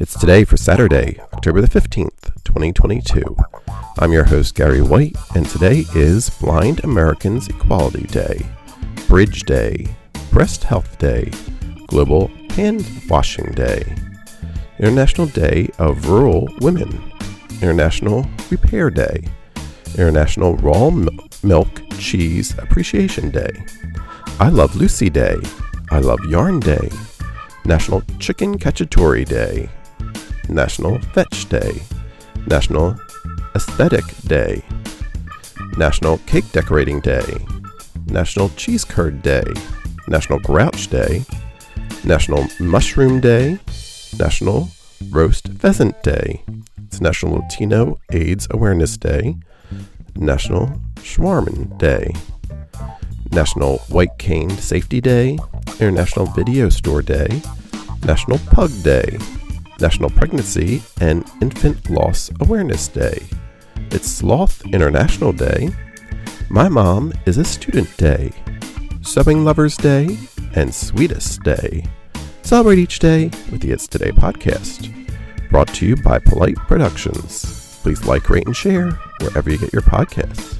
It's today for Saturday, October the 15th, 2022. I'm your host, Gary White, and today is Blind Americans Equality Day, Bridge Day, Breast Health Day, Global Hand Washing Day, International Day of Rural Women, International Repair Day, International Raw Milk Cheese Appreciation Day, I Love Lucy Day, I Love Yarn Day, National Chicken Cacciatore Day, National Fetch Day, National Aesthetic Day, National Cake Decorating Day, National Cheese Curd Day, National Grouch Day, National Mushroom Day, National Roast Pheasant Day. It's National Latino AIDS Awareness Day, National Shawarma Day, National White Cane Safety Day, International Video Store Day, National Pug Day, National Pregnancy and Infant Loss Awareness Day. It's Sloth International Day, My Mom is a Student Day, Sewing Lovers Day, and Sweetest Day. Celebrate each day with the It's Today podcast. Brought to you by Polite Productions. Please like, rate, and share wherever you get your podcasts.